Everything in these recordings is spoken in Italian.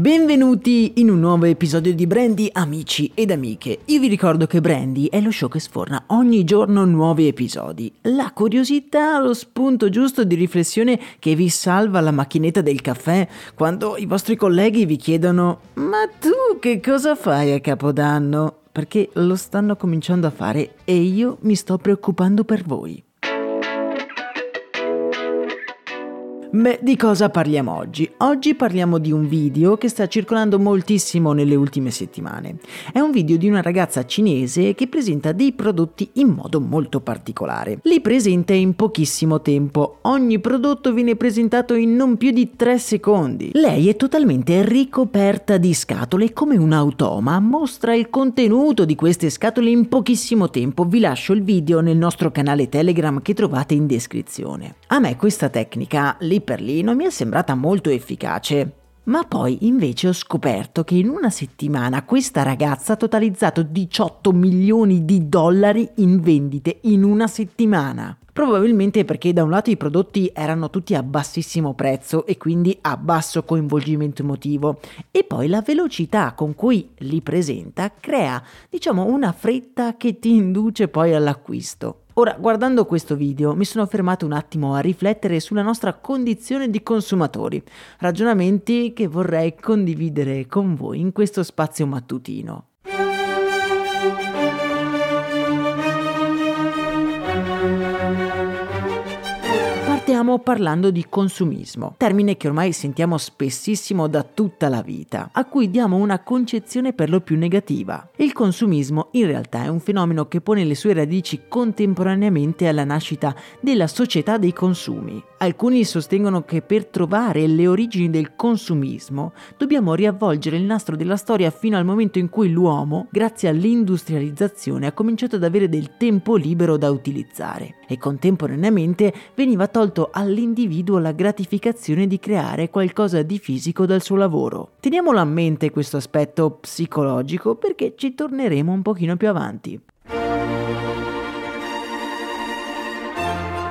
Benvenuti in un nuovo episodio di Brandy amici ed amiche. Io vi ricordo che Brandy è lo show che sforna ogni giorno nuovi episodi. La curiosità, lo spunto giusto di riflessione che vi salva la macchinetta del caffè quando i vostri colleghi vi chiedono "Ma tu che cosa fai a Capodanno?" perché lo stanno cominciando a fare e io mi sto preoccupando per voi. Beh, di cosa parliamo oggi? Oggi parliamo di un video che sta circolando moltissimo nelle ultime settimane. È un video di una ragazza cinese che presenta dei prodotti in modo molto particolare. Li presenta in pochissimo tempo, ogni prodotto viene presentato in non più di 3 secondi. Lei è totalmente ricoperta di scatole e come un automa mostra il contenuto di queste scatole in pochissimo tempo. Vi lascio il video nel nostro canale Telegram che trovate in descrizione. A me questa tecnica, per lì non mi è sembrata molto efficace. Ma poi invece ho scoperto che in una settimana questa ragazza ha totalizzato 18 milioni di dollari in vendite in una settimana. Probabilmente perché da un lato i prodotti erano tutti a bassissimo prezzo e quindi a basso coinvolgimento emotivo e poi la velocità con cui li presenta crea, diciamo, una fretta che ti induce poi all'acquisto. Ora, guardando questo video, mi sono fermato un attimo a riflettere sulla nostra condizione di consumatori, ragionamenti che vorrei condividere con voi in questo spazio mattutino. Stiamo parlando di consumismo, termine che ormai sentiamo spessissimo da tutta la vita, a cui diamo una concezione per lo più negativa. Il consumismo in realtà è un fenomeno che pone le sue radici contemporaneamente alla nascita della società dei consumi. Alcuni sostengono che per trovare le origini del consumismo dobbiamo riavvolgere il nastro della storia fino al momento in cui l'uomo, grazie all'industrializzazione, ha cominciato ad avere del tempo libero da utilizzare e contemporaneamente veniva tolto all'individuo la gratificazione di creare qualcosa di fisico dal suo lavoro. Teniamolo a mente questo aspetto psicologico perché ci torneremo un pochino più avanti.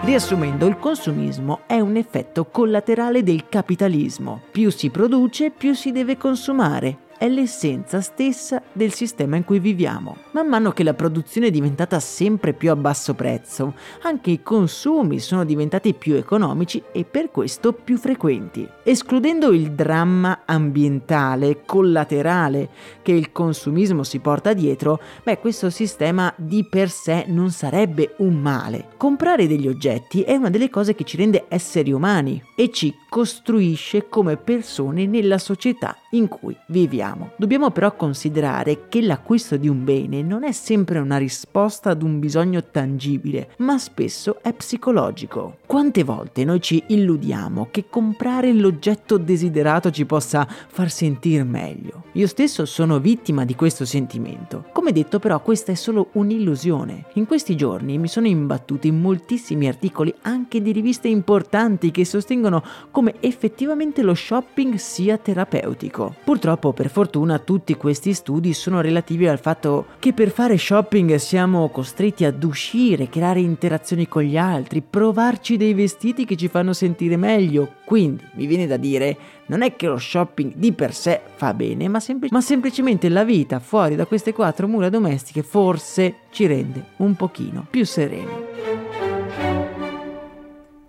Riassumendo, il consumismo è un effetto collaterale del capitalismo. Più si produce, più si deve consumare è l'essenza stessa del sistema in cui viviamo. Man mano che la produzione è diventata sempre più a basso prezzo, anche i consumi sono diventati più economici e per questo più frequenti. Escludendo il dramma ambientale collaterale che il consumismo si porta dietro, beh, questo sistema di per sé non sarebbe un male. Comprare degli oggetti è una delle cose che ci rende esseri umani e ci costruisce come persone nella società in cui viviamo. Dobbiamo però considerare che l'acquisto di un bene non è sempre una risposta ad un bisogno tangibile, ma spesso è psicologico. Quante volte noi ci illudiamo che comprare l'oggetto desiderato ci possa far sentire meglio? Io stesso sono vittima di questo sentimento. Come detto però questa è solo un'illusione. In questi giorni mi sono imbattuto in moltissimi articoli anche di riviste importanti che sostengono come effettivamente lo shopping sia terapeutico. Purtroppo, per fortuna, tutti questi studi sono relativi al fatto che per fare shopping siamo costretti ad uscire, creare interazioni con gli altri, provarci dei vestiti che ci fanno sentire meglio. Quindi mi viene da dire, non è che lo shopping di per sé fa bene, ma, sempl- ma semplicemente la vita fuori da queste quattro mura domestiche forse ci rende un pochino più sereni.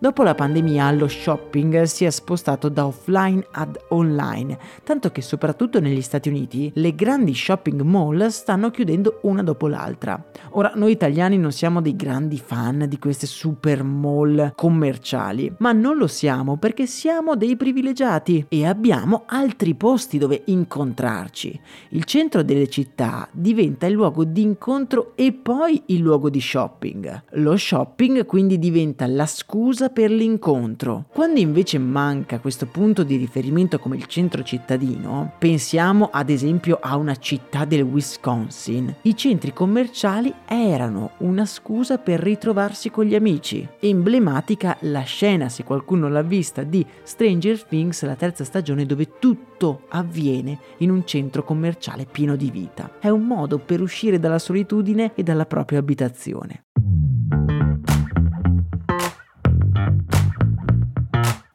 Dopo la pandemia lo shopping si è spostato da offline ad online, tanto che soprattutto negli Stati Uniti le grandi shopping mall stanno chiudendo una dopo l'altra. Ora noi italiani non siamo dei grandi fan di queste super mall commerciali, ma non lo siamo perché siamo dei privilegiati e abbiamo altri posti dove incontrarci. Il centro delle città diventa il luogo di incontro e poi il luogo di shopping. Lo shopping quindi diventa la scusa per l'incontro. Quando invece manca questo punto di riferimento come il centro cittadino, pensiamo ad esempio a una città del Wisconsin, i centri commerciali erano una scusa per ritrovarsi con gli amici. Emblematica la scena, se qualcuno l'ha vista, di Stranger Things, la terza stagione, dove tutto avviene in un centro commerciale pieno di vita. È un modo per uscire dalla solitudine e dalla propria abitazione.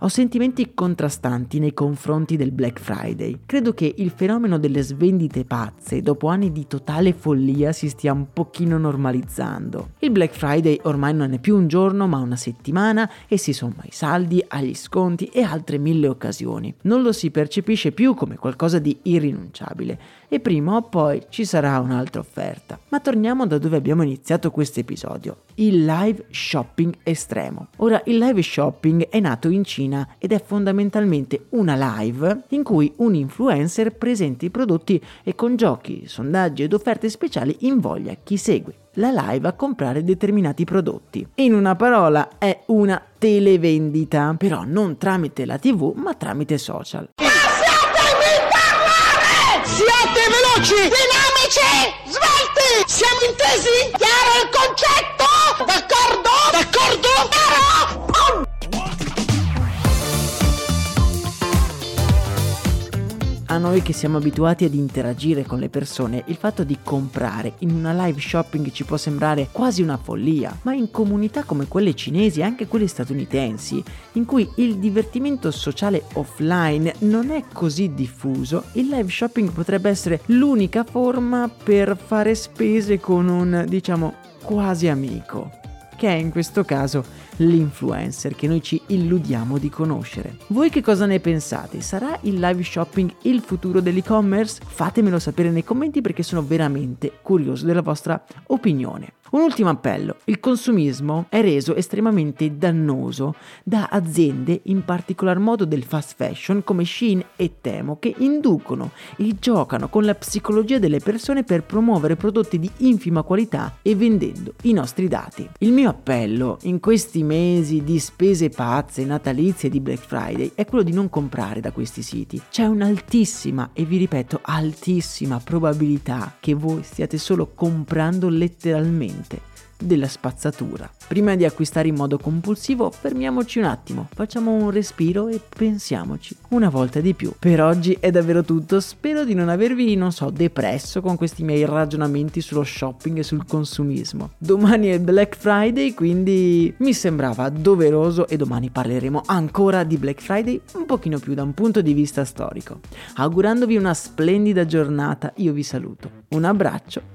Ho sentimenti contrastanti nei confronti del Black Friday. Credo che il fenomeno delle svendite pazze dopo anni di totale follia si stia un pochino normalizzando. Il Black Friday ormai non è più un giorno ma una settimana e si somma ai saldi, agli sconti e altre mille occasioni. Non lo si percepisce più come qualcosa di irrinunciabile e prima o poi ci sarà un'altra offerta. Ma torniamo da dove abbiamo iniziato questo episodio, il live shopping estremo. Ora, il live shopping è nato in Cina ed è fondamentalmente una live in cui un influencer presenta i prodotti e con giochi, sondaggi ed offerte speciali invoglia chi segue la live a comprare determinati prodotti. In una parola è una televendita, però non tramite la tv ma tramite social. Siate veloci, dinamici, svelti! Siamo intesi? Chiaro il concetto? Noi che siamo abituati ad interagire con le persone, il fatto di comprare in una live shopping ci può sembrare quasi una follia, ma in comunità come quelle cinesi e anche quelle statunitensi, in cui il divertimento sociale offline non è così diffuso, il live shopping potrebbe essere l'unica forma per fare spese con un, diciamo, quasi amico, che è in questo caso l'influencer che noi ci illudiamo di conoscere. Voi che cosa ne pensate? Sarà il live shopping il futuro dell'e-commerce? Fatemelo sapere nei commenti perché sono veramente curioso della vostra opinione. Un ultimo appello, il consumismo è reso estremamente dannoso da aziende, in particolar modo del fast fashion come Shein e Temo, che inducono e giocano con la psicologia delle persone per promuovere prodotti di infima qualità e vendendo i nostri dati. Il mio appello in questi mesi di spese pazze, natalizie di Black Friday è quello di non comprare da questi siti. C'è un'altissima, e vi ripeto, altissima probabilità che voi stiate solo comprando letteralmente della spazzatura. Prima di acquistare in modo compulsivo, fermiamoci un attimo, facciamo un respiro e pensiamoci una volta di più. Per oggi è davvero tutto, spero di non avervi, non so, depresso con questi miei ragionamenti sullo shopping e sul consumismo. Domani è Black Friday, quindi mi sembrava doveroso e domani parleremo ancora di Black Friday un pochino più da un punto di vista storico. Augurandovi una splendida giornata, io vi saluto. Un abbraccio